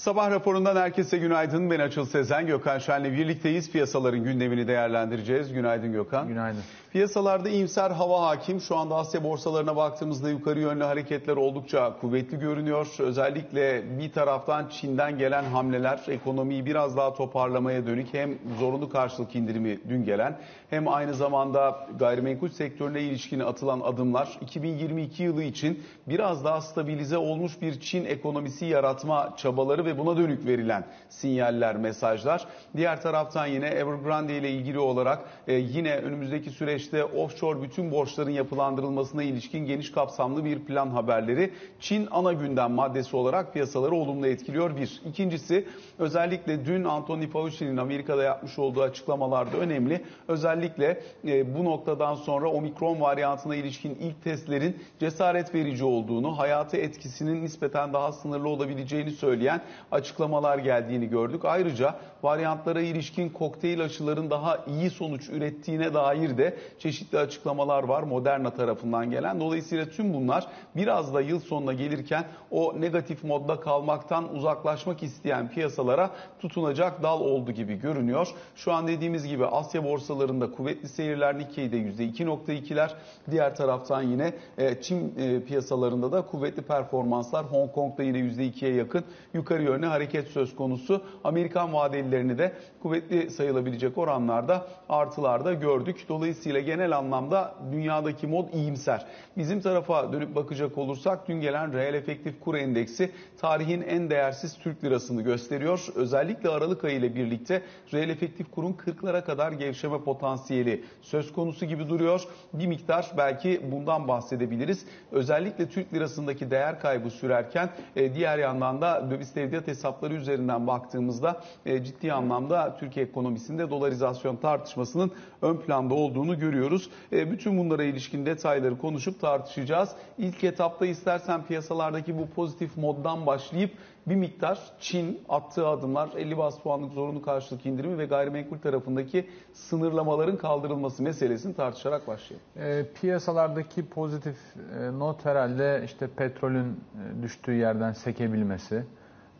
Sabah raporundan herkese günaydın. Ben Açıl Sezen, Gökhan Şen'le birlikteyiz. Piyasaların gündemini değerlendireceğiz. Günaydın Gökhan. Günaydın. Piyasalarda iyimser hava hakim. Şu anda Asya borsalarına baktığımızda yukarı yönlü hareketler oldukça kuvvetli görünüyor. Özellikle bir taraftan Çin'den gelen hamleler ekonomiyi biraz daha toparlamaya dönük. Hem zorunlu karşılık indirimi dün gelen hem aynı zamanda gayrimenkul sektörüne ilişkin atılan adımlar 2022 yılı için biraz daha stabilize olmuş bir Çin ekonomisi yaratma çabaları ve buna dönük verilen sinyaller, mesajlar. Diğer taraftan yine Evergrande ile ilgili olarak e, yine önümüzdeki süreçte offshore bütün borçların yapılandırılmasına ilişkin geniş kapsamlı bir plan haberleri Çin ana gündem maddesi olarak piyasaları olumlu etkiliyor bir. İkincisi özellikle dün Anthony Fauci'nin Amerika'da yapmış olduğu açıklamalarda önemli. Özellikle e, bu noktadan sonra omikron varyantına ilişkin ilk testlerin cesaret verici olduğunu, hayatı etkisinin nispeten daha sınırlı olabileceğini söyleyen açıklamalar geldiğini gördük. Ayrıca varyantlara ilişkin kokteyl aşıların daha iyi sonuç ürettiğine dair de çeşitli açıklamalar var Moderna tarafından gelen. Dolayısıyla tüm bunlar biraz da yıl sonuna gelirken o negatif modda kalmaktan uzaklaşmak isteyen piyasalara tutunacak dal oldu gibi görünüyor. Şu an dediğimiz gibi Asya borsalarında kuvvetli seyirler Nikkei'de %2.2'ler. Diğer taraftan yine e, Çin e, piyasalarında da kuvvetli performanslar. Hong Kong'da yine %2'ye yakın yukarı yönlü hareket söz konusu. Amerikan vadelilerini de kuvvetli sayılabilecek oranlarda artılarda gördük. Dolayısıyla genel anlamda dünyadaki mod iyimser. Bizim tarafa dönüp bakacak olursak dün gelen reel efektif kur endeksi tarihin en değersiz Türk lirasını gösteriyor. Özellikle Aralık ayı ile birlikte reel efektif kurun 40'lara kadar gevşeme potansiyeli söz konusu gibi duruyor. Bir miktar belki bundan bahsedebiliriz. Özellikle Türk lirasındaki değer kaybı sürerken e, diğer yandan da döviz tevdiat hesapları üzerinden baktığımızda e, ciddi anlamda Türkiye ekonomisinde dolarizasyon tartışmasının ön planda olduğunu görüyoruz. E, bütün bunlara ilişkin detayları konuşup tartışacağız. İlk etapta istersen piyasalardaki bu pozitif moddan başlayıp bir miktar Çin attığı adımlar 50 bas puanlık zorunlu karşılık indirimi ve gayrimenkul tarafındaki sınırlamaların kaldırılması meselesini tartışarak başlayalım. E, piyasalardaki pozitif e, not herhalde işte petrolün e, düştüğü yerden sekebilmesi.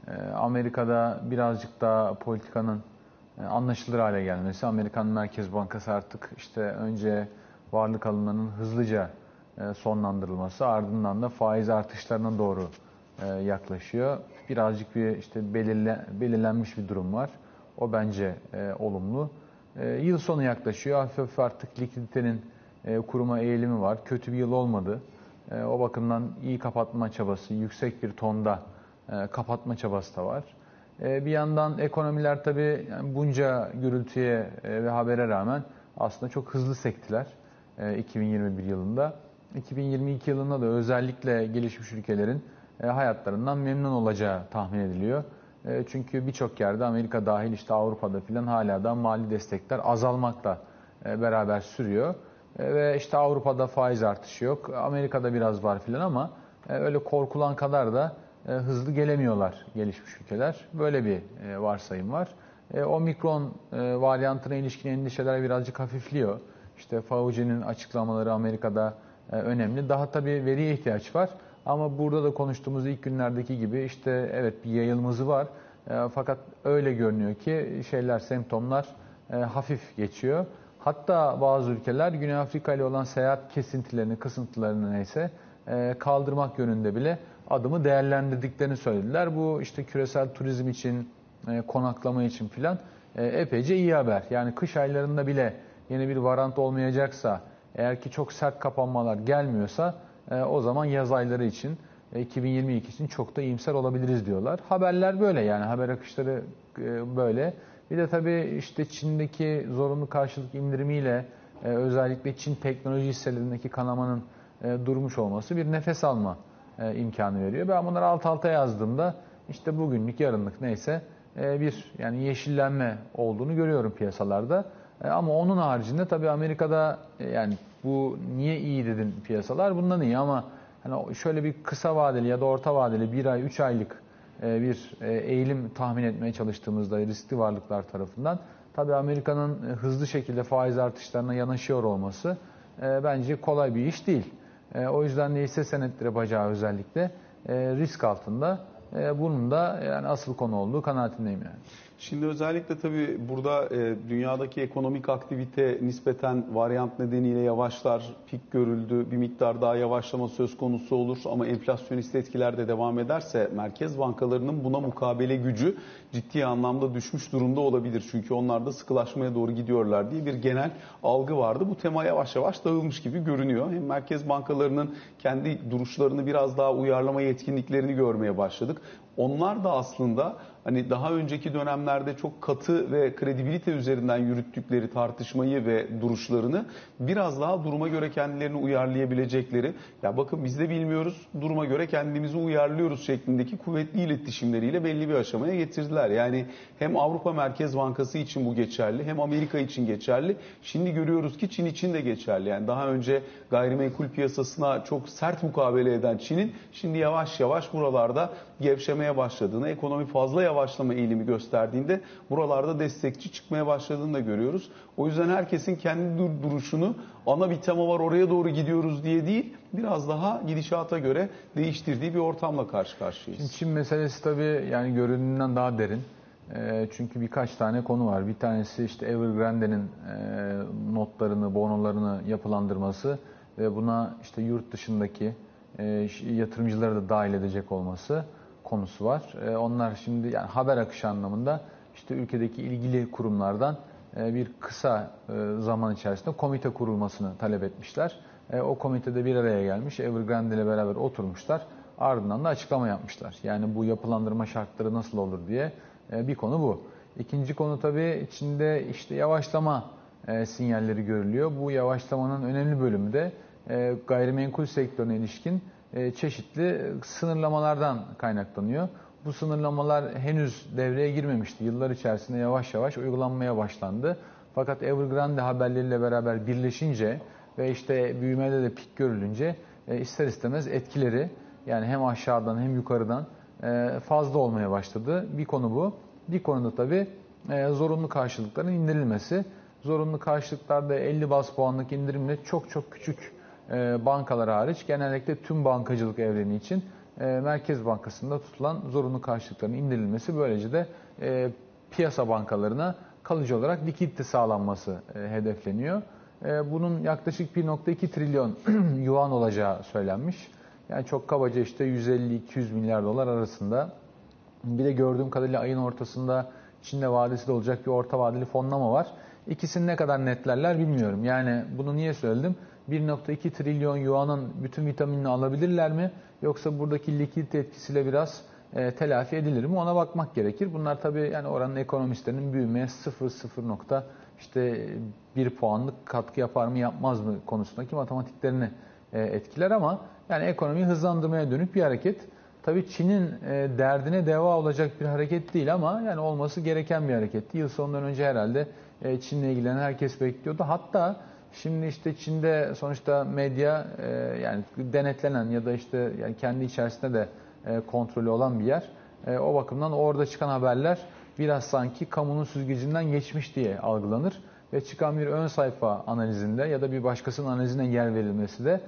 E, Amerika'da birazcık daha politikanın anlaşılır hale gelmesi. Amerikan Merkez Bankası artık işte önce varlık alımlarının hızlıca e, sonlandırılması ardından da faiz artışlarına doğru e, yaklaşıyor. Birazcık bir işte belirle, belirlenmiş bir durum var. O bence e, olumlu. E, yıl sonu yaklaşıyor. Hafif artık likiditenin e, kuruma eğilimi var. Kötü bir yıl olmadı. E, o bakımdan iyi kapatma çabası, yüksek bir tonda e, kapatma çabası da var. E, bir yandan ekonomiler tabii bunca gürültüye e, ve habere rağmen aslında çok hızlı sektiler e, 2021 yılında. 2022 yılında da özellikle gelişmiş ülkelerin e, hayatlarından memnun olacağı tahmin ediliyor. E, çünkü birçok yerde Amerika dahil işte Avrupa'da filan hala da mali destekler azalmakla e, beraber sürüyor. Ve işte Avrupa'da faiz artışı yok. Amerika'da biraz var filan ama öyle korkulan kadar da hızlı gelemiyorlar gelişmiş ülkeler. Böyle bir varsayım var. Omikron varyantına ilişkin endişeler birazcık hafifliyor. İşte Fauci'nin açıklamaları Amerika'da önemli. Daha tabii veriye ihtiyaç var. Ama burada da konuştuğumuz ilk günlerdeki gibi işte evet bir yayılması var. E, fakat öyle görünüyor ki şeyler, semptomlar e, hafif geçiyor. Hatta bazı ülkeler Güney Afrika ile olan seyahat kesintilerini, kısıntılarını neyse e, kaldırmak yönünde bile adımı değerlendirdiklerini söylediler. Bu işte küresel turizm için, e, konaklama için filan e, epeyce iyi haber. Yani kış aylarında bile yeni bir varant olmayacaksa, eğer ki çok sert kapanmalar gelmiyorsa e, o zaman yaz ayları için 2022 e, için çok da iyimser olabiliriz diyorlar. Haberler böyle yani haber akışları e, böyle. Bir de tabii işte Çin'deki zorunlu karşılık indirimiyle özellikle Çin teknoloji hisselerindeki kanamanın durmuş olması bir nefes alma imkanı veriyor. Ben bunları alt alta yazdığımda işte bugünlük yarınlık neyse bir yani yeşillenme olduğunu görüyorum piyasalarda. Ama onun haricinde tabii Amerika'da yani bu niye iyi dedin piyasalar? Bundan iyi ama hani şöyle bir kısa vadeli ya da orta vadeli bir ay, üç aylık e, bir e, eğilim tahmin etmeye çalıştığımızda riskli varlıklar tarafından tabii Amerika'nın e, hızlı şekilde faiz artışlarına yanaşıyor olması bence kolay bir iş değil. O yüzden de hisse senetleri bacağı özellikle risk altında. E, bunun da yani asıl konu olduğu kanaatindeyim yani. Şimdi özellikle tabii burada e, dünyadaki ekonomik aktivite nispeten varyant nedeniyle yavaşlar, pik görüldü, bir miktar daha yavaşlama söz konusu olur ama enflasyonist etkiler de devam ederse merkez bankalarının buna mukabele gücü ciddi anlamda düşmüş durumda olabilir. Çünkü onlar da sıkılaşmaya doğru gidiyorlar diye bir genel algı vardı. Bu tema yavaş yavaş dağılmış gibi görünüyor. Hem merkez bankalarının kendi duruşlarını biraz daha uyarlama yetkinliklerini görmeye başladık. Onlar da aslında hani daha önceki dönemlerde çok katı ve kredibilite üzerinden yürüttükleri tartışmayı ve duruşlarını biraz daha duruma göre kendilerini uyarlayabilecekleri ya bakın biz de bilmiyoruz duruma göre kendimizi uyarlıyoruz şeklindeki kuvvetli iletişimleriyle belli bir aşamaya getirdiler. Yani hem Avrupa Merkez Bankası için bu geçerli hem Amerika için geçerli. Şimdi görüyoruz ki Çin için de geçerli. Yani daha önce gayrimenkul piyasasına çok sert mukabele eden Çin'in şimdi yavaş yavaş buralarda gevşemeye başladığını, ekonomi fazla yavaşlama eğilimi gösterdiğinde buralarda destekçi çıkmaya başladığını da görüyoruz. O yüzden herkesin kendi duruşunu ana bir tema var oraya doğru gidiyoruz diye değil, biraz daha gidişata göre değiştirdiği bir ortamla karşı karşıyayız. Şimdi Çin meselesi tabii yani göründüğünden daha derin. E, çünkü birkaç tane konu var. Bir tanesi işte Evergrande'nin e, notlarını, bonolarını yapılandırması ve buna işte yurt dışındaki e, yatırımcıları da dahil edecek olması konusu var. Onlar şimdi yani haber akışı anlamında işte ülkedeki ilgili kurumlardan bir kısa zaman içerisinde komite kurulmasını talep etmişler. O komitede bir araya gelmiş, Evergrande ile beraber oturmuşlar. Ardından da açıklama yapmışlar. Yani bu yapılandırma şartları nasıl olur diye bir konu bu. İkinci konu tabii içinde işte yavaşlama sinyalleri görülüyor. Bu yavaşlamanın önemli bölümü de gayrimenkul sektörüne ilişkin çeşitli sınırlamalardan kaynaklanıyor. Bu sınırlamalar henüz devreye girmemişti. Yıllar içerisinde yavaş yavaş uygulanmaya başlandı. Fakat Evergrande haberleriyle beraber birleşince ve işte büyümede de pik görülünce ister istemez etkileri yani hem aşağıdan hem yukarıdan fazla olmaya başladı. Bir konu bu. Bir konu da tabii zorunlu karşılıkların indirilmesi. Zorunlu karşılıklarda 50 bas puanlık indirimle çok çok küçük bankalar hariç genellikle tüm bankacılık evreni için Merkez Bankası'nda tutulan zorunlu karşılıkların indirilmesi böylece de piyasa bankalarına kalıcı olarak likidite sağlanması hedefleniyor. Bunun yaklaşık 1.2 trilyon yuan olacağı söylenmiş. Yani çok kabaca işte 150-200 milyar dolar arasında. Bir de gördüğüm kadarıyla ayın ortasında Çin'de vadesi de olacak bir orta vadeli fonlama var. İkisini ne kadar netlerler bilmiyorum. Yani bunu niye söyledim? 1.2 trilyon yuanın bütün vitaminini alabilirler mi? Yoksa buradaki likidite etkisiyle biraz e, telafi edilir mi? Ona bakmak gerekir. Bunlar tabii yani oranın ekonomistlerinin büyümeye 0 0 nokta işte 1 puanlık katkı yapar mı yapmaz mı konusundaki matematiklerini e, etkiler ama yani ekonomiyi hızlandırmaya dönük bir hareket. Tabii Çin'in e, derdine deva olacak bir hareket değil ama yani olması gereken bir hareketti. Yıl sonundan önce herhalde e, Çin'le ilgilenen herkes bekliyordu. Hatta Şimdi işte Çin'de sonuçta medya e, yani denetlenen ya da işte yani kendi içerisinde de e, kontrolü olan bir yer. E, o bakımdan orada çıkan haberler biraz sanki kamunun süzgecinden geçmiş diye algılanır ve çıkan bir ön sayfa analizinde ya da bir başkasının analizine yer verilmesi de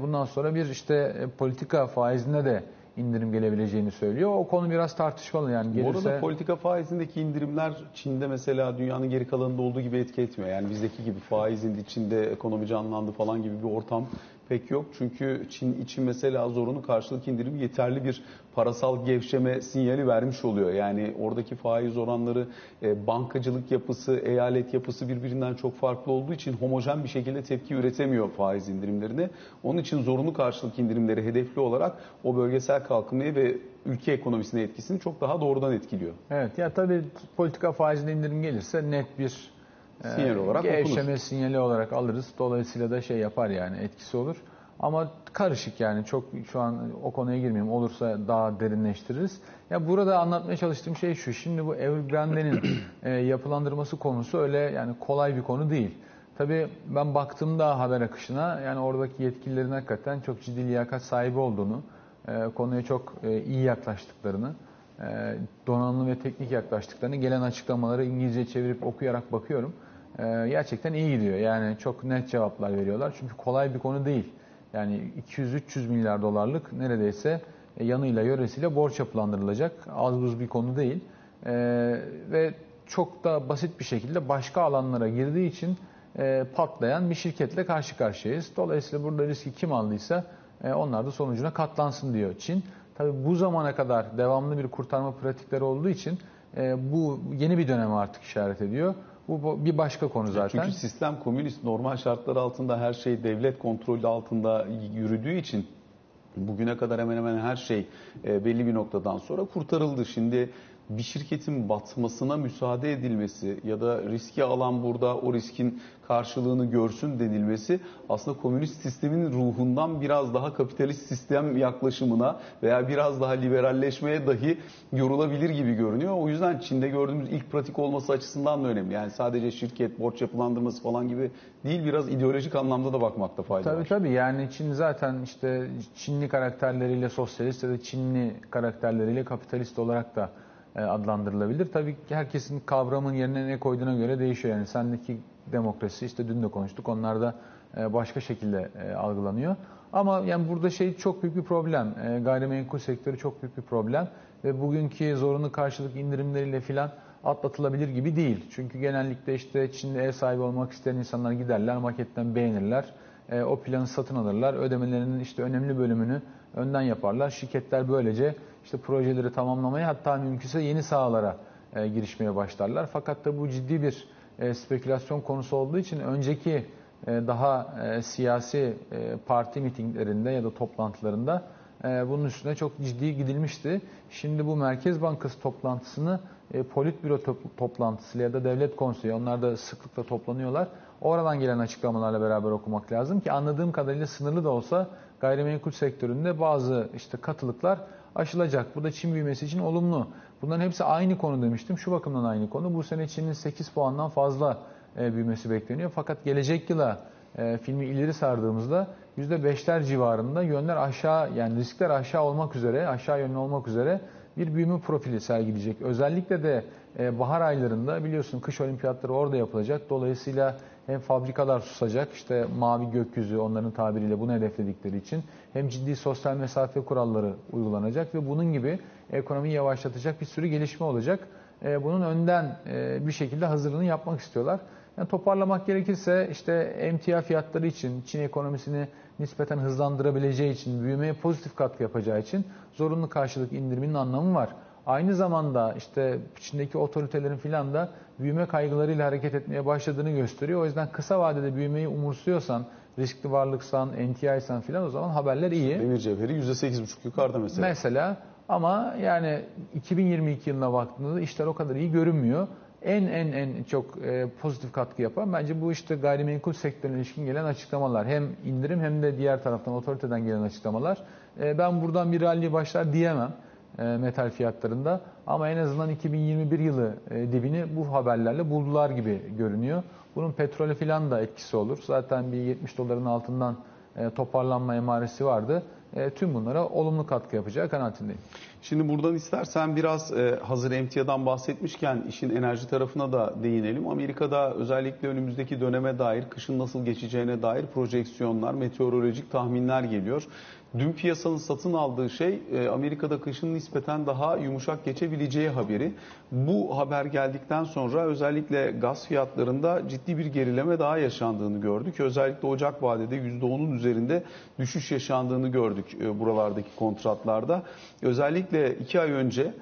bundan sonra bir işte politika faizine de indirim gelebileceğini söylüyor. O konu biraz tartışmalı yani. Gelirse... Bu arada politika faizindeki indirimler Çin'de mesela dünyanın geri kalanında olduğu gibi etki etmiyor. Yani bizdeki gibi faizin içinde ekonomi canlandı falan gibi bir ortam pek yok. Çünkü Çin için mesela zorunlu karşılık indirim yeterli bir parasal gevşeme sinyali vermiş oluyor. Yani oradaki faiz oranları, e, bankacılık yapısı, eyalet yapısı birbirinden çok farklı olduğu için homojen bir şekilde tepki üretemiyor faiz indirimlerine. Onun için zorunlu karşılık indirimleri hedefli olarak o bölgesel kalkınmayı ve ülke ekonomisine etkisini çok daha doğrudan etkiliyor. Evet ya tabii politika faizinde indirim gelirse net bir sinyal ee, olarak Gevşeme okunur. sinyali olarak alırız. Dolayısıyla da şey yapar yani etkisi olur. Ama karışık yani çok şu an o konuya girmeyeyim. Olursa daha derinleştiririz. Ya burada anlatmaya çalıştığım şey şu. Şimdi bu Evergrande'nin e, yapılandırması konusu öyle yani kolay bir konu değil. Tabii ben baktığımda haber akışına yani oradaki yetkililerin hakikaten çok ciddi liyakat sahibi olduğunu, e, konuya çok e, iyi yaklaştıklarını, e, donanımlı ve teknik yaklaştıklarını gelen açıklamaları İngilizce çevirip okuyarak bakıyorum. Ee, gerçekten iyi gidiyor. Yani çok net cevaplar veriyorlar. Çünkü kolay bir konu değil. Yani 200-300 milyar dolarlık neredeyse e, yanıyla yöresiyle borç yapılandırılacak. Az buz bir konu değil. E, ve çok da basit bir şekilde başka alanlara girdiği için e, patlayan bir şirketle karşı karşıyayız. Dolayısıyla burada riski kim aldıysa e, onlar da sonucuna katlansın diyor Çin. Tabi bu zamana kadar devamlı bir kurtarma pratikleri olduğu için bu yeni bir döneme artık işaret ediyor. Bu bir başka konu zaten. Çünkü sistem komünist normal şartlar altında her şey devlet kontrolü altında yürüdüğü için bugüne kadar hemen hemen her şey e, belli bir noktadan sonra kurtarıldı. Şimdi bir şirketin batmasına müsaade edilmesi ya da riski alan burada o riskin karşılığını görsün denilmesi aslında komünist sistemin ruhundan biraz daha kapitalist sistem yaklaşımına veya biraz daha liberalleşmeye dahi yorulabilir gibi görünüyor. O yüzden Çin'de gördüğümüz ilk pratik olması açısından da önemli. Yani sadece şirket, borç yapılandırması falan gibi değil biraz ideolojik anlamda da bakmakta fayda tabii, var. Tabii tabii yani Çin zaten işte Çinli karakterleriyle sosyalist ya da Çinli karakterleriyle kapitalist olarak da adlandırılabilir. Tabii ki herkesin kavramın yerine ne koyduğuna göre değişiyor. Yani sendeki demokrasi işte dün de konuştuk. Onlar da e, başka şekilde e, algılanıyor. Ama yani burada şey çok büyük bir problem. Gayrimenkul sektörü çok büyük bir problem ve bugünkü zorunlu karşılık indirimleriyle filan atlatılabilir gibi değil. Çünkü genellikle işte Çin'de ev sahibi olmak isteyen insanlar giderler, maketten beğenirler. O planı satın alırlar. Ödemelerinin işte önemli bölümünü önden yaparlar. Şirketler böylece işte projeleri tamamlamaya hatta mümkünse yeni sahalara e, girişmeye başlarlar. Fakat da bu ciddi bir e, spekülasyon konusu olduğu için önceki e, daha e, siyasi e, parti mitinglerinde ya da toplantılarında e, bunun üstüne çok ciddi gidilmişti. Şimdi bu Merkez Bankası toplantısını e, politbüro top, toplantısı ya da devlet konseyi onlar da sıklıkla toplanıyorlar. Oradan gelen açıklamalarla beraber okumak lazım ki anladığım kadarıyla sınırlı da olsa gayrimenkul sektöründe bazı işte katılıklar aşılacak. Bu da Çin büyümesi için olumlu. Bunların hepsi aynı konu demiştim. Şu bakımdan aynı konu. Bu sene Çin'in 8 puandan fazla e, büyümesi bekleniyor. Fakat gelecek yıla e, filmi ileri sardığımızda %5'ler civarında yönler aşağı yani riskler aşağı olmak üzere, aşağı yönlü olmak üzere bir büyüme profili sergileyecek. Özellikle de e, bahar aylarında biliyorsun kış olimpiyatları orada yapılacak. Dolayısıyla hem fabrikalar susacak, işte mavi gökyüzü onların tabiriyle bunu hedefledikleri için hem ciddi sosyal mesafe kuralları uygulanacak ve bunun gibi ekonomiyi yavaşlatacak bir sürü gelişme olacak. E, bunun önden e, bir şekilde hazırlığını yapmak istiyorlar. Yani toparlamak gerekirse işte emtia fiyatları için, Çin ekonomisini nispeten hızlandırabileceği için, büyümeye pozitif katkı yapacağı için zorunlu karşılık indiriminin anlamı var. Aynı zamanda işte içindeki otoritelerin filan da büyüme kaygılarıyla hareket etmeye başladığını gösteriyor. O yüzden kısa vadede büyümeyi umursuyorsan, riskli varlıksan, NTI'san filan o zaman haberler iyi. Demir cevheri %8,5 yukarıda mesela. Mesela ama yani 2022 yılına baktığında işler o kadar iyi görünmüyor. En en en çok e, pozitif katkı yapan bence bu işte gayrimenkul sektörüne ilişkin gelen açıklamalar. Hem indirim hem de diğer taraftan otoriteden gelen açıklamalar. E, ben buradan bir rally başlar diyemem. E, metal fiyatlarında. Ama en azından 2021 yılı e, dibini bu haberlerle buldular gibi görünüyor. Bunun petrole filan da etkisi olur. Zaten bir 70 doların altından e, toparlanma emaresi vardı. Tüm bunlara olumlu katkı yapacağı kanaatindeyim. Şimdi buradan istersen biraz hazır emtiadan bahsetmişken işin enerji tarafına da değinelim. Amerika'da özellikle önümüzdeki döneme dair, kışın nasıl geçeceğine dair projeksiyonlar, meteorolojik tahminler geliyor. Dün piyasanın satın aldığı şey e, Amerika'da kışın nispeten daha yumuşak geçebileceği haberi. Bu haber geldikten sonra özellikle gaz fiyatlarında ciddi bir gerileme daha yaşandığını gördük. Özellikle Ocak vadede %10'un üzerinde düşüş yaşandığını gördük e, buralardaki kontratlarda. Özellikle 2 ay önce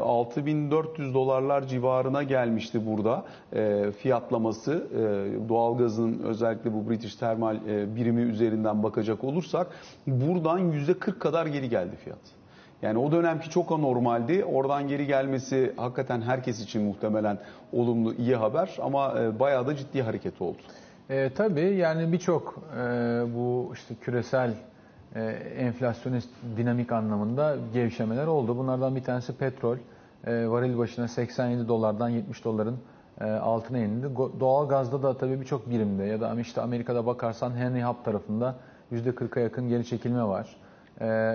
6400 ee, dolarlar civarına gelmişti burada e, fiyatlaması. E, doğalgazın özellikle bu British Thermal e, birimi üzerinden bakacak olursak buradan %40 kadar geri geldi fiyat. Yani o dönemki çok anormaldi. Oradan geri gelmesi hakikaten herkes için muhtemelen olumlu, iyi haber ama bayağı da ciddi hareket oldu. E, tabii yani birçok e, bu işte küresel e, enflasyonist dinamik anlamında gevşemeler oldu. Bunlardan bir tanesi petrol. E, varil başına 87 dolardan 70 doların e, altına indi. Doğal gazda da tabii birçok birimde ya da işte Amerika'da bakarsan Henry Hub tarafında %40'a yakın geri çekilme var.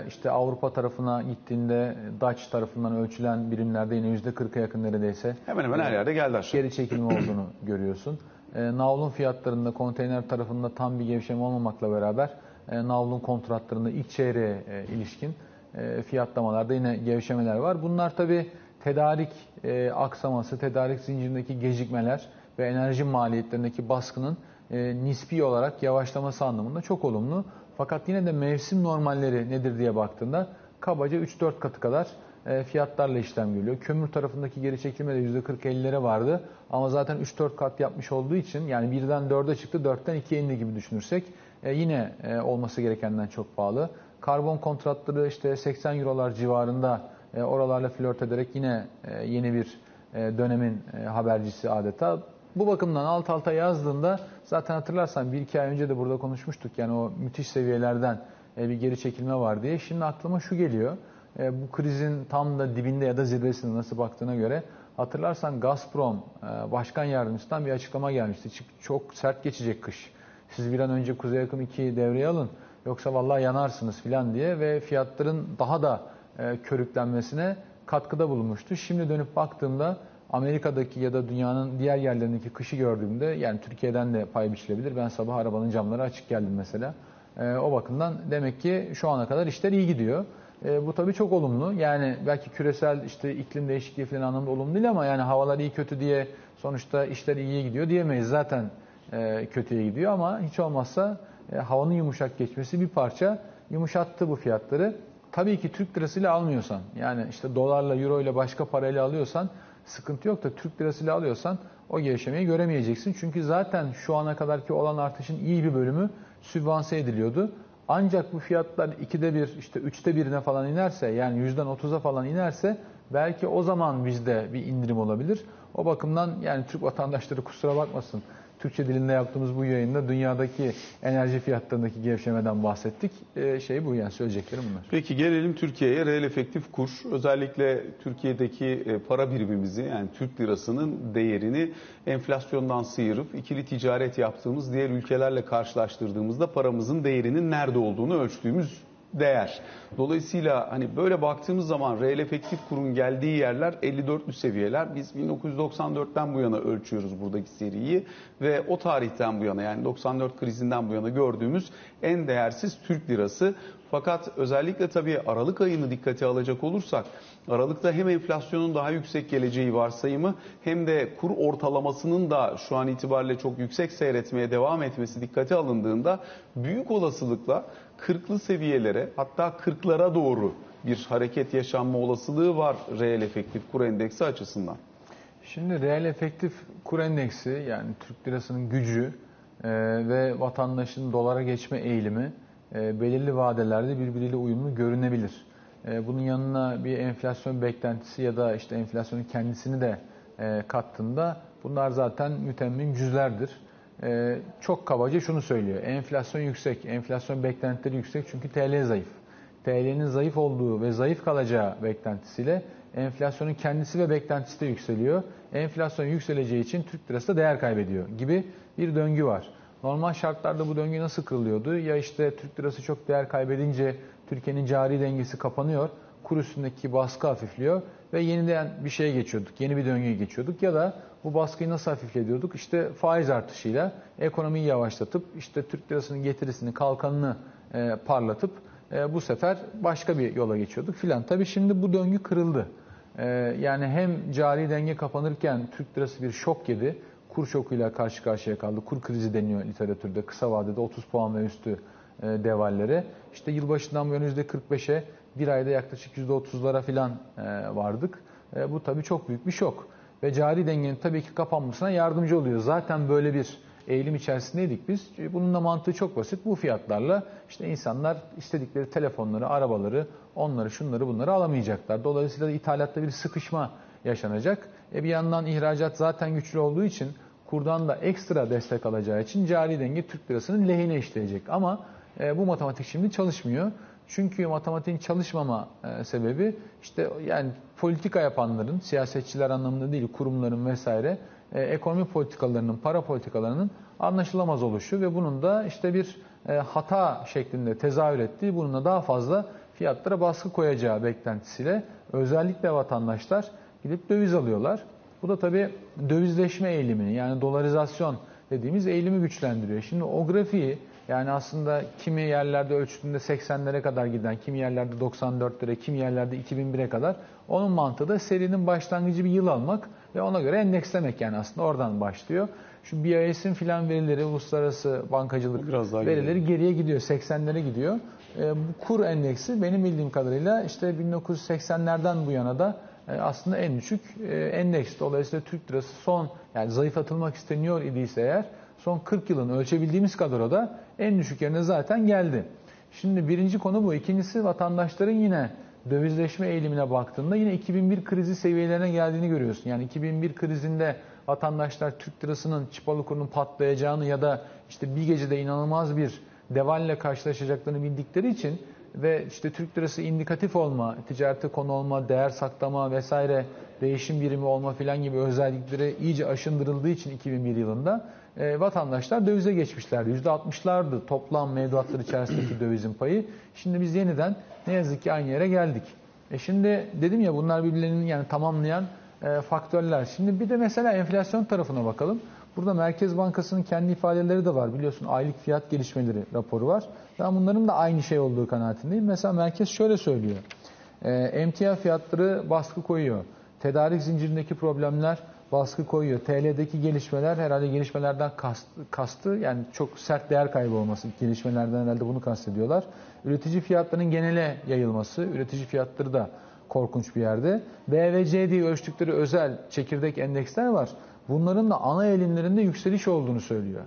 İşte Avrupa tarafına gittiğinde Dutch tarafından ölçülen birimlerde yine %40'a yakın neredeyse. Hemen hemen her yerde geldi aşağı. Geri çekilme olduğunu görüyorsun. Navlun fiyatlarında konteyner tarafında tam bir gevşeme olmamakla beraber e, navlun kontratlarında ilk çeyreğe e, ilişkin e, fiyatlamalarda yine gevşemeler var. Bunlar tabi tedarik e, aksaması, tedarik zincirindeki gecikmeler ve enerji maliyetlerindeki baskının e, nispi olarak yavaşlaması anlamında çok olumlu. Fakat yine de mevsim normalleri nedir diye baktığında kabaca 3-4 katı kadar e, fiyatlarla işlem görüyor. Kömür tarafındaki geri çekilme de %40-50'lere vardı. Ama zaten 3-4 kat yapmış olduğu için yani birden 4'e çıktı, 4'ten 2'ye indi gibi düşünürsek e, yine e, olması gerekenden çok pahalı. Karbon kontratları işte 80 eurolar civarında oralarla flört ederek yine yeni bir dönemin habercisi adeta. Bu bakımdan alt alta yazdığında zaten hatırlarsan bir iki ay önce de burada konuşmuştuk. Yani o müthiş seviyelerden bir geri çekilme var diye. Şimdi aklıma şu geliyor. E, bu krizin tam da dibinde ya da zirvesinde nasıl baktığına göre hatırlarsan Gazprom e, başkan yardımcısından bir açıklama gelmişti. Çok sert geçecek kış. Siz bir an önce Kuzey Akım 2'yi devreye alın yoksa vallahi yanarsınız filan diye ve fiyatların daha da e, körüklenmesine katkıda bulunmuştu. Şimdi dönüp baktığımda Amerika'daki ya da dünyanın diğer yerlerindeki kışı gördüğümde yani Türkiye'den de pay biçilebilir. Ben sabah arabanın camları açık geldim mesela. O bakımdan demek ki şu ana kadar işler iyi gidiyor. E, bu tabii çok olumlu. Yani belki küresel işte iklim değişikliği falan anlamda olumlu değil ama yani havalar iyi kötü diye sonuçta işler iyiye gidiyor diyemeyiz. Zaten e, kötüye gidiyor ama hiç olmazsa e, havanın yumuşak geçmesi bir parça yumuşattı bu fiyatları. Tabii ki Türk lirasıyla almıyorsan yani işte dolarla, euro ile başka parayla alıyorsan sıkıntı yok da Türk lirasıyla alıyorsan o gevşemeyi göremeyeceksin. Çünkü zaten şu ana kadarki olan artışın iyi bir bölümü sübvanse ediliyordu. Ancak bu fiyatlar ikide bir, işte üçte birine falan inerse, yani yüzden otuza falan inerse belki o zaman bizde bir indirim olabilir. O bakımdan yani Türk vatandaşları kusura bakmasın. Türkçe dilinde yaptığımız bu yayında dünyadaki enerji fiyatlarındaki gevşemeden bahsettik. Ee, şey bu yani söyleyeceklerim bunlar. Peki gelelim Türkiye'ye reel efektif kur. Özellikle Türkiye'deki e, para birimimizi yani Türk lirasının değerini enflasyondan sıyırıp ikili ticaret yaptığımız diğer ülkelerle karşılaştırdığımızda paramızın değerinin nerede olduğunu ölçtüğümüz değer. Dolayısıyla hani böyle baktığımız zaman reel efektif kurun geldiği yerler 54'lü seviyeler. Biz 1994'ten bu yana ölçüyoruz buradaki seriyi ve o tarihten bu yana yani 94 krizinden bu yana gördüğümüz en değersiz Türk lirası. Fakat özellikle tabii Aralık ayını dikkate alacak olursak Aralık'ta hem enflasyonun daha yüksek geleceği varsayımı hem de kur ortalamasının da şu an itibariyle çok yüksek seyretmeye devam etmesi dikkate alındığında büyük olasılıkla 40'lı seviyelere hatta 40'lara doğru bir hareket yaşanma olasılığı var reel efektif kur endeksi açısından. Şimdi reel efektif kur endeksi yani Türk lirasının gücü e, ve vatandaşın dolara geçme eğilimi e, belirli vadelerde birbiriyle uyumlu görünebilir. E, bunun yanına bir enflasyon beklentisi ya da işte enflasyonun kendisini de e, kattığında bunlar zaten mütemmin cüzlerdir. E, çok kabaca şunu söylüyor. Enflasyon yüksek, enflasyon beklentileri yüksek çünkü TL zayıf. TL'nin zayıf olduğu ve zayıf kalacağı beklentisiyle enflasyonun kendisi ve beklentisi de yükseliyor. Enflasyon yükseleceği için Türk lirası da değer kaybediyor gibi bir döngü var. Normal şartlarda bu döngü nasıl kırılıyordu? Ya işte Türk lirası çok değer kaybedince Türkiye'nin cari dengesi kapanıyor, kur üstündeki baskı hafifliyor ve yeniden bir şeye geçiyorduk, yeni bir döngüye geçiyorduk ya da bu baskıyı nasıl hafifletiyorduk? İşte faiz artışıyla ekonomiyi yavaşlatıp işte Türk lirasının getirisini, kalkanını e, parlatıp e, bu sefer başka bir yola geçiyorduk filan. Tabii şimdi bu döngü kırıldı. E, yani hem cari denge kapanırken Türk lirası bir şok yedi, kur şokuyla karşı karşıya kaldı. Kur krizi deniyor literatürde kısa vadede 30 puan ve üstü e, devallere. İşte yılbaşından bu yana %45'e bir ayda yaklaşık %30'lara filan e, vardık. E, bu tabii çok büyük bir şok. Ve cari dengenin tabii ki kapanmasına yardımcı oluyor. Zaten böyle bir eğilim içerisindeydik biz. Bunun da mantığı çok basit. Bu fiyatlarla işte insanlar istedikleri telefonları, arabaları, onları, şunları, bunları alamayacaklar. Dolayısıyla ithalatta bir sıkışma yaşanacak. E bir yandan ihracat zaten güçlü olduğu için kurdan da ekstra destek alacağı için cari denge Türk lirasının lehine işleyecek. Ama e, bu matematik şimdi çalışmıyor. Çünkü matematiğin çalışmama e, sebebi işte yani politika yapanların, siyasetçiler anlamında değil, kurumların vesaire e, ekonomi politikalarının, para politikalarının anlaşılamaz oluşu ve bunun da işte bir e, hata şeklinde tezahür ettiği, bununla daha fazla fiyatlara baskı koyacağı beklentisiyle özellikle vatandaşlar gidip döviz alıyorlar. Bu da tabii dövizleşme eğilimini yani dolarizasyon dediğimiz eğilimi güçlendiriyor. Şimdi o grafiği Yani aslında kimi yerlerde ölçtüğünde 80'lere kadar giden, kimi yerlerde 94'lere, kimi yerlerde 2001'e kadar. Onun mantığı da serinin başlangıcı bir yıl almak ve ona göre endekslemek yani aslında oradan başlıyor. Şu BIS'in filan verileri, uluslararası bankacılık Biraz daha verileri geriye gidiyor, 80'lere gidiyor. E, bu kur endeksi benim bildiğim kadarıyla işte 1980'lerden bu yana da e, aslında en düşük e, endeks. Dolayısıyla Türk lirası son yani zayıflatılmak isteniyor idiyse eğer son 40 yılın ölçebildiğimiz kadroda en düşük yerine zaten geldi. Şimdi birinci konu bu. İkincisi vatandaşların yine dövizleşme eğilimine baktığında yine 2001 krizi seviyelerine geldiğini görüyorsun. Yani 2001 krizinde vatandaşlar Türk lirasının çipalı kurunun patlayacağını ya da işte bir gecede inanılmaz bir devalle karşılaşacaklarını bildikleri için ve işte Türk lirası indikatif olma, ticarete konu olma, değer saklama vesaire değişim birimi olma filan gibi özellikleri iyice aşındırıldığı için 2001 yılında e, vatandaşlar dövize geçmişlerdi. %60'lardı toplam mevduatlar içerisindeki dövizin payı. Şimdi biz yeniden ne yazık ki aynı yere geldik. E şimdi dedim ya bunlar birbirlerinin yani tamamlayan e, faktörler. Şimdi bir de mesela enflasyon tarafına bakalım. Burada Merkez Bankası'nın kendi ifadeleri de var. Biliyorsun aylık fiyat gelişmeleri raporu var. Ben bunların da aynı şey olduğu kanaatindeyim. Mesela Merkez şöyle söylüyor. E, emtia fiyatları baskı koyuyor. Tedarik zincirindeki problemler baskı koyuyor. TL'deki gelişmeler herhalde gelişmelerden kastı, kastı yani çok sert değer kaybı olması gelişmelerden herhalde bunu kastediyorlar. Üretici fiyatlarının genele yayılması, üretici fiyatları da korkunç bir yerde. B ve C diye ölçtükleri özel çekirdek endeksler var. Bunların da ana eğilimlerinde yükseliş olduğunu söylüyor.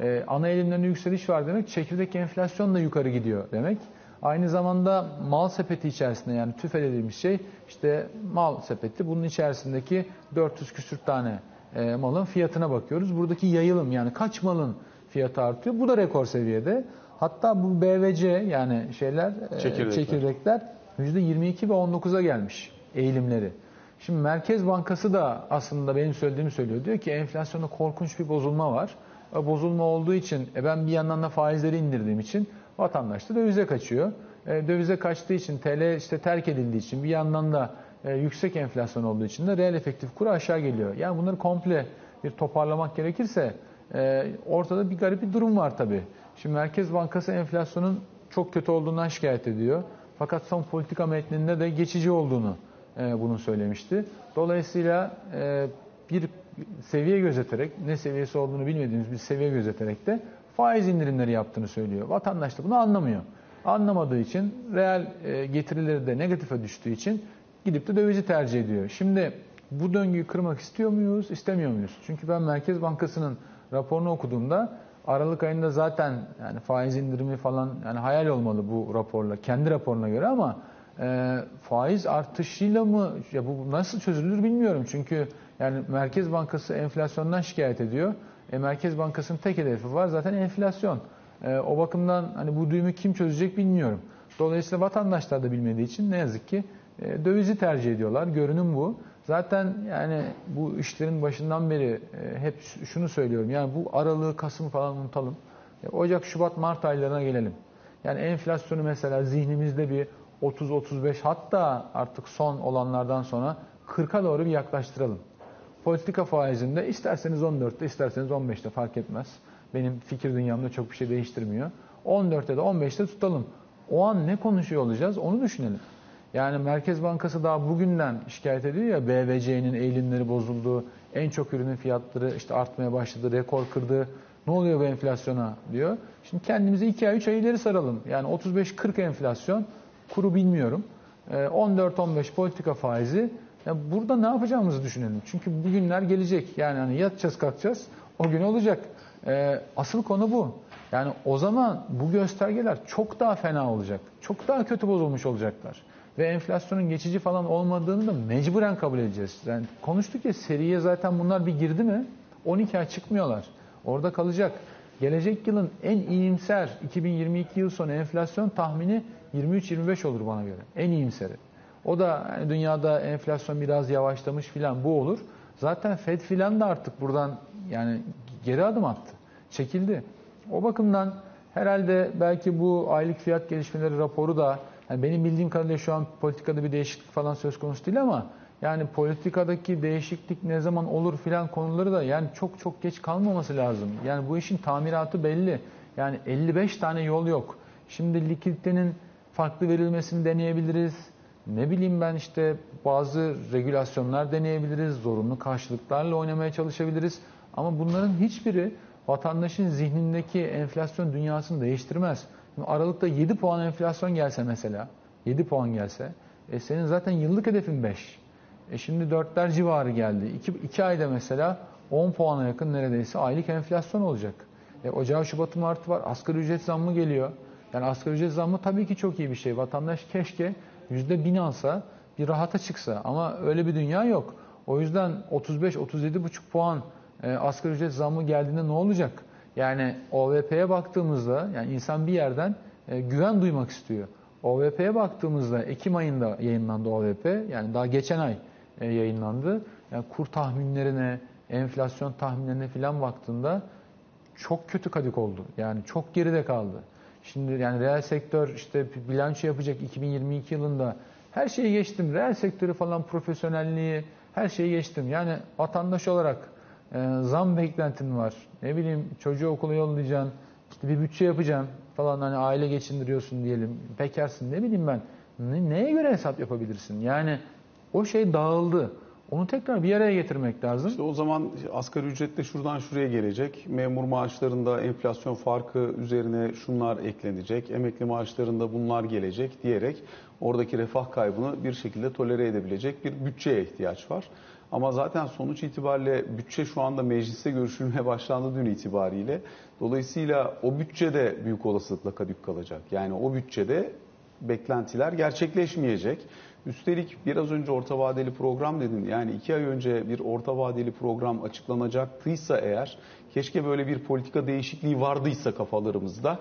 Ee, ana eğilimlerinde yükseliş var demek çekirdek enflasyon da yukarı gidiyor demek. Aynı zamanda mal sepeti içerisinde yani tüfe dediğimiz şey işte mal sepeti bunun içerisindeki 400 küsür tane e, malın fiyatına bakıyoruz. Buradaki yayılım yani kaç malın fiyatı artıyor bu da rekor seviyede. Hatta bu BVC yani şeyler e, Çekirdekler. çekirdekler %22 ve 19'a gelmiş eğilimleri. Şimdi Merkez Bankası da aslında benim söylediğimi söylüyor. Diyor ki enflasyonda korkunç bir bozulma var. O bozulma olduğu için e ben bir yandan da faizleri indirdiğim için vatandaş da dövize kaçıyor. E, dövize kaçtığı için TL işte terk edildiği için bir yandan da e, yüksek enflasyon olduğu için de reel efektif kuru aşağı geliyor. Yani bunları komple bir toparlamak gerekirse e, ortada bir garip bir durum var tabii. Şimdi Merkez Bankası enflasyonun çok kötü olduğundan şikayet ediyor. Fakat son politika metninde de geçici olduğunu e, bunu söylemişti. Dolayısıyla e, bir seviye gözeterek, ne seviyesi olduğunu bilmediğimiz bir seviye gözeterek de faiz indirimleri yaptığını söylüyor. Vatandaş da bunu anlamıyor. Anlamadığı için reel e, getirileri de negatife düştüğü için gidip de dövizi tercih ediyor. Şimdi bu döngüyü kırmak istiyor muyuz, istemiyor muyuz? Çünkü ben Merkez Bankası'nın raporunu okuduğumda Aralık ayında zaten yani faiz indirimi falan yani hayal olmalı bu raporla, kendi raporuna göre ama e, faiz artışıyla mı ya bu nasıl çözülür bilmiyorum. Çünkü yani Merkez Bankası enflasyondan şikayet ediyor. E, Merkez Bankası'nın tek hedefi var zaten enflasyon. E, o bakımdan hani bu düğümü kim çözecek bilmiyorum. Dolayısıyla vatandaşlar da bilmediği için ne yazık ki e, dövizi tercih ediyorlar. Görünüm bu. Zaten yani bu işlerin başından beri e, hep şunu söylüyorum. Yani bu Aralığı, Kasım falan unutalım. E, Ocak, Şubat, Mart aylarına gelelim. Yani enflasyonu mesela zihnimizde bir 30-35 hatta artık son olanlardan sonra 40'a doğru bir yaklaştıralım. Politika faizinde isterseniz 14'te isterseniz 15'te fark etmez. Benim fikir dünyamda çok bir şey değiştirmiyor. 14'te de 15'te tutalım. O an ne konuşuyor olacağız onu düşünelim. Yani Merkez Bankası daha bugünden şikayet ediyor ya BVC'nin eğilimleri bozuldu, en çok ürünün fiyatları işte artmaya başladı, rekor kırdı. Ne oluyor bu enflasyona diyor. Şimdi kendimizi 2 ay 3 ay ileri saralım. Yani 35-40 enflasyon kuru bilmiyorum. 14-15 politika faizi. Burada ne yapacağımızı düşünelim. Çünkü bugünler gelecek. Yani hani yatacağız kalkacağız o gün olacak. Ee, asıl konu bu. Yani o zaman bu göstergeler çok daha fena olacak. Çok daha kötü bozulmuş olacaklar. Ve enflasyonun geçici falan olmadığını da mecburen kabul edeceğiz. Yani konuştuk ya seriye zaten bunlar bir girdi mi 12 ay çıkmıyorlar. Orada kalacak. Gelecek yılın en iyimser 2022 yıl sonu enflasyon tahmini 23-25 olur bana göre. En iyimseri. O da yani dünyada enflasyon biraz yavaşlamış filan bu olur. Zaten Fed filan da artık buradan yani geri adım attı. Çekildi. O bakımdan herhalde belki bu aylık fiyat gelişmeleri raporu da yani benim bildiğim kadarıyla şu an politikada bir değişiklik falan söz konusu değil ama yani politikadaki değişiklik ne zaman olur filan konuları da yani çok çok geç kalmaması lazım. Yani bu işin tamiratı belli. Yani 55 tane yol yok. Şimdi likiditenin farklı verilmesini deneyebiliriz. Ne bileyim ben işte bazı regülasyonlar deneyebiliriz. Zorunlu karşılıklarla oynamaya çalışabiliriz. Ama bunların hiçbiri vatandaşın zihnindeki enflasyon dünyasını değiştirmez. Şimdi Aralıkta 7 puan enflasyon gelse mesela, 7 puan gelse, e senin zaten yıllık hedefin 5. E şimdi 4'ler civarı geldi. 2, 2 ayda mesela 10 puana yakın neredeyse aylık enflasyon olacak. E, Ocağı, Şubat'ı, Mart'ı var. Asgari ücret zammı geliyor. Yani asgari ücret zammı tabii ki çok iyi bir şey. Vatandaş keşke %1000 alsa, bir rahata çıksa. Ama öyle bir dünya yok. O yüzden 35-37,5 puan e, asgari ücret zammı geldiğinde ne olacak? Yani OVP'ye baktığımızda yani insan bir yerden e, güven duymak istiyor. OVP'ye baktığımızda Ekim ayında yayınlandı OVP. Yani daha geçen ay e, yayınlandı. Yani kur tahminlerine, enflasyon tahminlerine falan baktığında çok kötü kadık oldu. Yani çok geride kaldı. Şimdi yani reel sektör işte bilanço yapacak 2022 yılında her şeyi geçtim. Reel sektörü falan profesyonelliği her şeyi geçtim. Yani vatandaş olarak e, zam beklentin var. Ne bileyim çocuğu okula yollayacaksın. işte bir bütçe yapacaksın falan hani aile geçindiriyorsun diyelim. Bekarsın ne bileyim ben. Ne, neye göre hesap yapabilirsin? Yani o şey dağıldı. Onu tekrar bir araya getirmek lazım. İşte o zaman asgari ücret de şuradan şuraya gelecek. Memur maaşlarında enflasyon farkı üzerine şunlar eklenecek. Emekli maaşlarında bunlar gelecek diyerek oradaki refah kaybını bir şekilde tolere edebilecek bir bütçeye ihtiyaç var. Ama zaten sonuç itibariyle bütçe şu anda mecliste görüşülmeye başlandı dün itibariyle. Dolayısıyla o bütçede büyük olasılıkla kadük kalacak. Yani o bütçede beklentiler gerçekleşmeyecek. Üstelik biraz önce orta vadeli program dedin. Yani iki ay önce bir orta vadeli program açıklanacaktıysa eğer, keşke böyle bir politika değişikliği vardıysa kafalarımızda,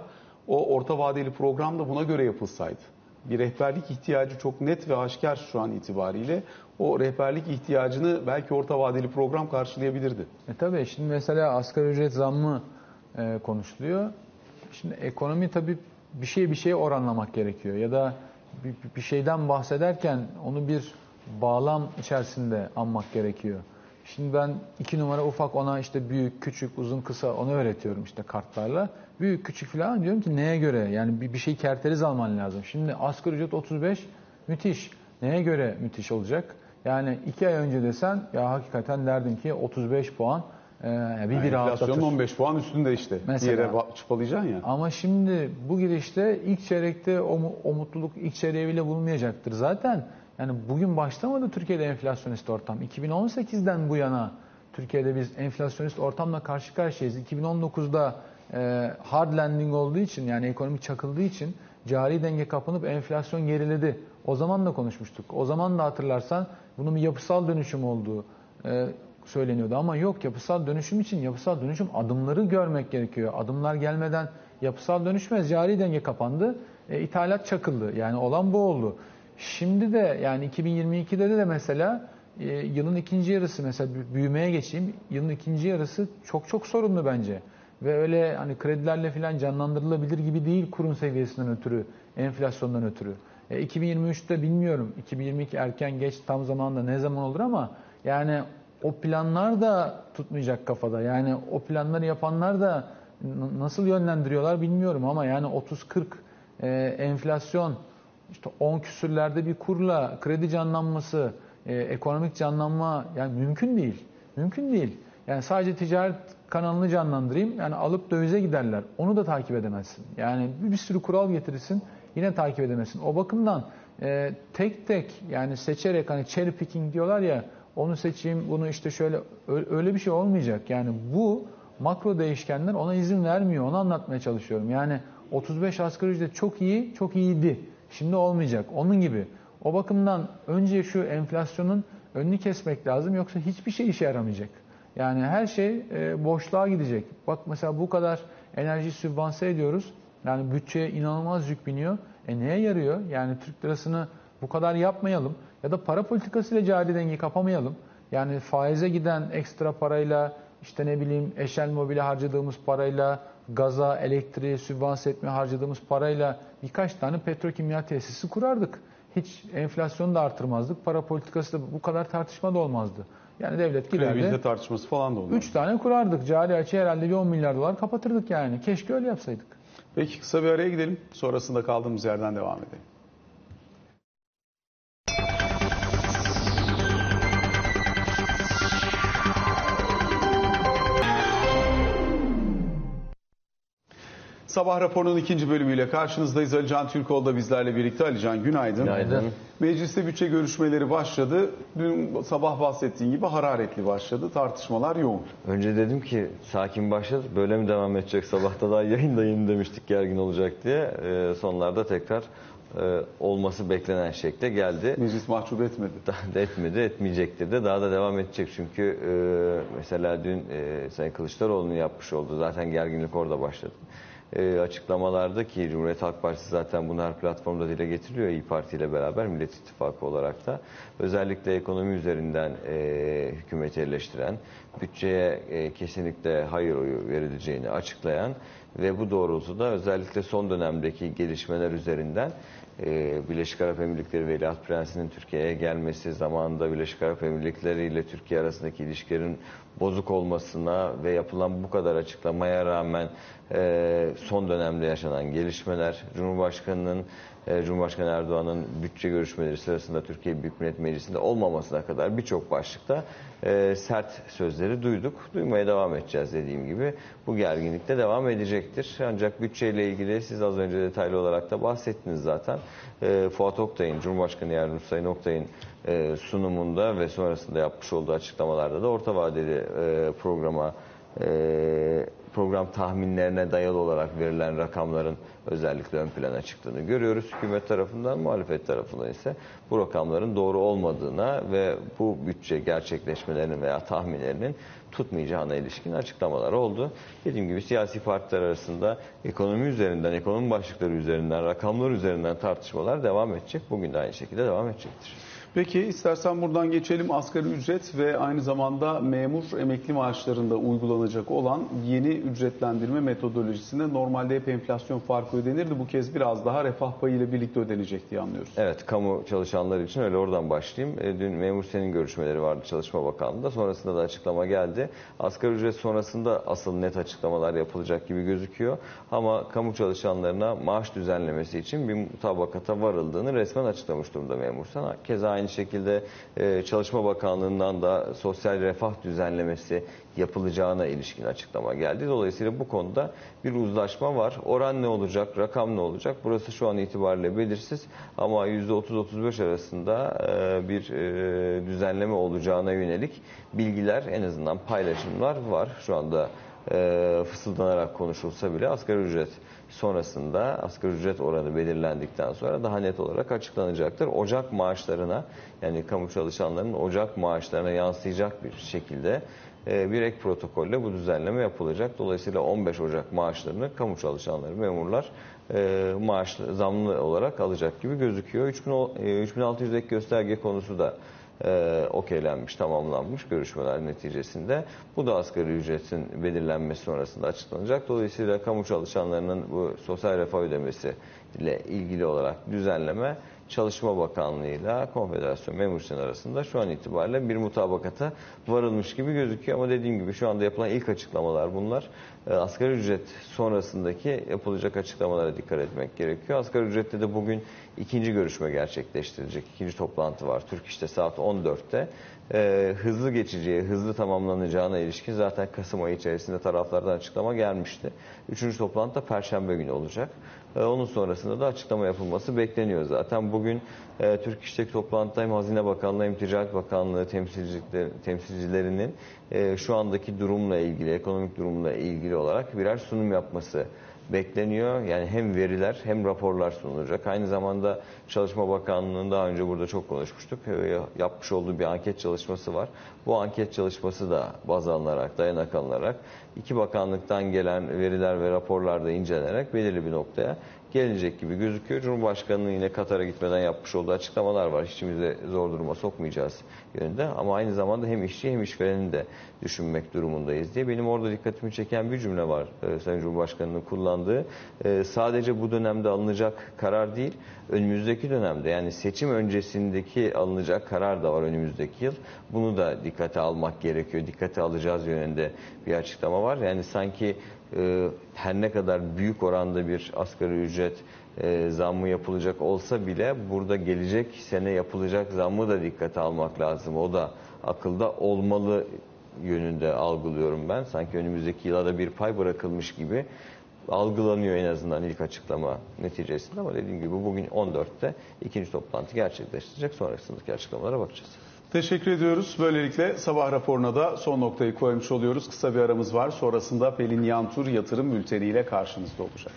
o orta vadeli program da buna göre yapılsaydı. Bir rehberlik ihtiyacı çok net ve aşikar şu an itibariyle. O rehberlik ihtiyacını belki orta vadeli program karşılayabilirdi. E tabii şimdi mesela asgari ücret zammı e, konuşuluyor. Şimdi ekonomi tabii bir şey bir şeye oranlamak gerekiyor ya da bir, bir şeyden bahsederken onu bir bağlam içerisinde anmak gerekiyor. Şimdi ben iki numara ufak ona işte büyük, küçük, uzun, kısa onu öğretiyorum işte kartlarla. Büyük, küçük falan diyorum ki neye göre? Yani bir, bir şey kerteriz alman lazım. Şimdi asgari ücret 35 müthiş. Neye göre müthiş olacak? Yani iki ay önce desen ya hakikaten derdim ki 35 puan e, bir Yani bir enflasyonun 15 puan üstünde işte. Mesela. Bir yere çıpalayacaksın ya. Ama şimdi bu girişte ilk çeyrekte o, o mutluluk ilk çeyreğe bile bulunmayacaktır. Zaten yani bugün başlamadı Türkiye'de enflasyonist ortam. 2018'den bu yana Türkiye'de biz enflasyonist ortamla karşı karşıyayız. 2019'da e, hard landing olduğu için yani ekonomi çakıldığı için cari denge kapanıp enflasyon geriledi. O zaman da konuşmuştuk. O zaman da hatırlarsan bunun bir yapısal dönüşüm olduğu e, söyleniyordu ama yok yapısal dönüşüm için yapısal dönüşüm adımları görmek gerekiyor. Adımlar gelmeden yapısal dönüşmez. Cari denge kapandı. E, ithalat çakıldı. Yani olan bu oldu. Şimdi de yani 2022'de de, mesela e, yılın ikinci yarısı mesela bü- büyümeye geçeyim. Yılın ikinci yarısı çok çok sorunlu bence. Ve öyle hani kredilerle falan canlandırılabilir gibi değil kurun seviyesinden ötürü, enflasyondan ötürü. E, 2023'te bilmiyorum. 2022 erken geç tam zamanda ne zaman olur ama yani o planlar da tutmayacak kafada. Yani o planları yapanlar da nasıl yönlendiriyorlar bilmiyorum ama yani 30-40 e, enflasyon işte 10 küsürlerde bir kurla kredi canlanması, e, ekonomik canlanma yani mümkün değil. Mümkün değil. Yani sadece ticaret kanalını canlandırayım. Yani alıp dövize giderler. Onu da takip edemezsin. Yani bir, bir sürü kural getirirsin. Yine takip edemezsin. O bakımdan e, tek tek yani seçerek hani cherry picking diyorlar ya onu seçeyim bunu işte şöyle öyle bir şey olmayacak. Yani bu makro değişkenler ona izin vermiyor. Onu anlatmaya çalışıyorum. Yani 35 asgari ücret çok iyi, çok iyiydi. Şimdi olmayacak. Onun gibi. O bakımdan önce şu enflasyonun önünü kesmek lazım yoksa hiçbir şey işe yaramayacak. Yani her şey e, boşluğa gidecek. Bak mesela bu kadar enerji sübvanse ediyoruz. Yani bütçeye inanılmaz yük biniyor. E neye yarıyor? Yani Türk lirasını bu kadar yapmayalım. Ya da para politikasıyla cari dengeyi kapamayalım. Yani faize giden ekstra parayla işte ne bileyim eşel mobile harcadığımız parayla gaza, elektriğe sübvanse etmeye harcadığımız parayla birkaç tane petrokimya tesisi kurardık. Hiç enflasyonu da artırmazdık. Para politikası da bu kadar tartışma da olmazdı. Yani devlet giderdi. Kredibilite tartışması falan da oluyor. 3 tane kurardık. Cari açı herhalde bir 10 milyar dolar kapatırdık yani. Keşke öyle yapsaydık. Peki kısa bir araya gidelim. Sonrasında kaldığımız yerden devam edelim. Sabah raporunun ikinci bölümüyle karşınızdayız. Ali Can Türkoğlu da bizlerle birlikte. Ali Can günaydın. Günaydın. Mecliste bütçe görüşmeleri başladı. Dün sabah bahsettiğin gibi hararetli başladı. Tartışmalar yoğun. Önce dedim ki sakin başladı. Böyle mi devam edecek? Sabahta daha yayındayım demiştik gergin olacak diye. Ee, sonlarda tekrar e, olması beklenen şekle geldi. Meclis mahcup etmedi. Daha da etmedi, etmeyecektir de daha da devam edecek. Çünkü e, mesela dün e, Sayın Kılıçdaroğlu'nun yapmış olduğu zaten gerginlik orada başladı. E, açıklamalarda ki Cumhuriyet Halk Partisi zaten bunu her platformda dile getiriyor İyi Parti ile beraber Millet İttifakı olarak da. Özellikle ekonomi üzerinden e, hükümeti eleştiren, bütçeye e, kesinlikle hayır oyu verileceğini açıklayan ve bu doğrultuda özellikle son dönemdeki gelişmeler üzerinden e, Birleşik Arap Emirlikleri Veliaht Prensi'nin Türkiye'ye gelmesi zamanında Birleşik Arap Emirlikleri ile Türkiye arasındaki ilişkilerin bozuk olmasına ve yapılan bu kadar açıklamaya rağmen son dönemde yaşanan gelişmeler, Cumhurbaşkanı'nın e, Cumhurbaşkanı Erdoğan'ın bütçe görüşmeleri sırasında Türkiye Büyük Millet Meclisi'nde olmamasına kadar birçok başlıkta e, sert sözleri duyduk. Duymaya devam edeceğiz dediğim gibi. Bu gerginlik de devam edecektir. Ancak bütçeyle ilgili siz az önce detaylı olarak da bahsettiniz zaten. E, Fuat Oktay'ın, Cumhurbaşkanı Yardımcısı Sayın Oktay'ın sunumunda ve sonrasında yapmış olduğu açıklamalarda da orta vadeli programa program tahminlerine dayalı olarak verilen rakamların özellikle ön plana çıktığını görüyoruz. Hükümet tarafından, muhalefet tarafından ise bu rakamların doğru olmadığına ve bu bütçe gerçekleşmelerinin veya tahminlerinin tutmayacağına ilişkin açıklamalar oldu. Dediğim gibi siyasi partiler arasında ekonomi üzerinden, ekonomi başlıkları üzerinden, rakamlar üzerinden tartışmalar devam edecek. Bugün de aynı şekilde devam edecektir. Peki istersen buradan geçelim asgari ücret ve aynı zamanda memur emekli maaşlarında uygulanacak olan yeni ücretlendirme metodolojisinde normalde hep enflasyon farkı ödenirdi. Bu kez biraz daha refah payı ile birlikte ödenecek diye anlıyoruz. Evet, kamu çalışanları için öyle oradan başlayayım. E, Dün memur senin görüşmeleri vardı Çalışma Bakanlığı'nda. Sonrasında da açıklama geldi. Asgari ücret sonrasında asıl net açıklamalar yapılacak gibi gözüküyor. Ama kamu çalışanlarına maaş düzenlemesi için bir mutabakata varıldığını resmen açıklamış durumda memur sana. Keza aynı şekilde e, Çalışma Bakanlığı'ndan da sosyal refah düzenlemesi yapılacağına ilişkin açıklama geldi. Dolayısıyla bu konuda bir uzlaşma var. Oran ne olacak, rakam ne olacak? Burası şu an itibariyle belirsiz ama %30-35 arasında e, bir e, düzenleme olacağına yönelik bilgiler en azından paylaşımlar var. Şu anda e, fısıldanarak konuşulsa bile asgari ücret sonrasında asgari ücret oranı belirlendikten sonra daha net olarak açıklanacaktır. Ocak maaşlarına yani kamu çalışanlarının Ocak maaşlarına yansıyacak bir şekilde e, bir ek protokolle bu düzenleme yapılacak. Dolayısıyla 15 Ocak maaşlarını kamu çalışanları, memurlar e, maaş zamlı olarak alacak gibi gözüküyor. 3000, e, 3600 ek gösterge konusu da e, okeylenmiş, tamamlanmış görüşmeler neticesinde. Bu da asgari ücretin belirlenmesi sonrasında açıklanacak. Dolayısıyla kamu çalışanlarının bu sosyal refah ödemesi ile ilgili olarak düzenleme Çalışma Bakanlığı ile Konfederasyon Memur Sen arasında şu an itibariyle bir mutabakata varılmış gibi gözüküyor. Ama dediğim gibi şu anda yapılan ilk açıklamalar bunlar. E, asgari ücret sonrasındaki yapılacak açıklamalara dikkat etmek gerekiyor. Asgari ücrette de bugün ikinci görüşme gerçekleştirilecek. İkinci toplantı var. Türk işte saat 14'te. E, hızlı geçeceği, hızlı tamamlanacağına ilişkin zaten Kasım ayı içerisinde taraflardan açıklama gelmişti. Üçüncü toplantı da Perşembe günü olacak. E, onun sonrasında da açıklama yapılması bekleniyor zaten. Bugün e, Türk İş'teki toplantıda hem Hazine Bakanlığı hem Ticaret Bakanlığı temsilcilerinin e, şu andaki durumla ilgili, ekonomik durumla ilgili olarak birer sunum yapması bekleniyor. Yani hem veriler hem raporlar sunulacak. Aynı zamanda Çalışma Bakanlığı'nın daha önce burada çok konuşmuştuk. Yapmış olduğu bir anket çalışması var. Bu anket çalışması da baz alınarak, dayanak alınarak iki bakanlıktan gelen veriler ve raporlar da incelenerek belirli bir noktaya gelecek gibi gözüküyor. Cumhurbaşkanı'nın yine Katar'a gitmeden yapmış olduğu açıklamalar var. İşçimizi zor duruma sokmayacağız yönünde. Ama aynı zamanda hem işçi hem işvereni de düşünmek durumundayız diye. Benim orada dikkatimi çeken bir cümle var e, Sayın Cumhurbaşkanı'nın kullandığı. E, sadece bu dönemde alınacak karar değil, önümüzdeki dönemde yani seçim öncesindeki alınacak karar da var önümüzdeki yıl. Bunu da dikkate almak gerekiyor. Dikkate alacağız yönünde bir açıklama var. Yani sanki e, her ne kadar büyük oranda bir asgari ücret e, zammı yapılacak olsa bile burada gelecek sene yapılacak zammı da dikkate almak lazım. O da akılda olmalı yönünde algılıyorum ben. Sanki önümüzdeki yıla da bir pay bırakılmış gibi algılanıyor en azından ilk açıklama neticesinde ama dediğim gibi bugün 14'te ikinci toplantı gerçekleştirecek. Sonrasındaki açıklamalara bakacağız. Teşekkür ediyoruz. Böylelikle sabah raporuna da son noktayı koymuş oluyoruz. Kısa bir aramız var. Sonrasında Pelin Yantur yatırım bülteniyle karşınızda olacak.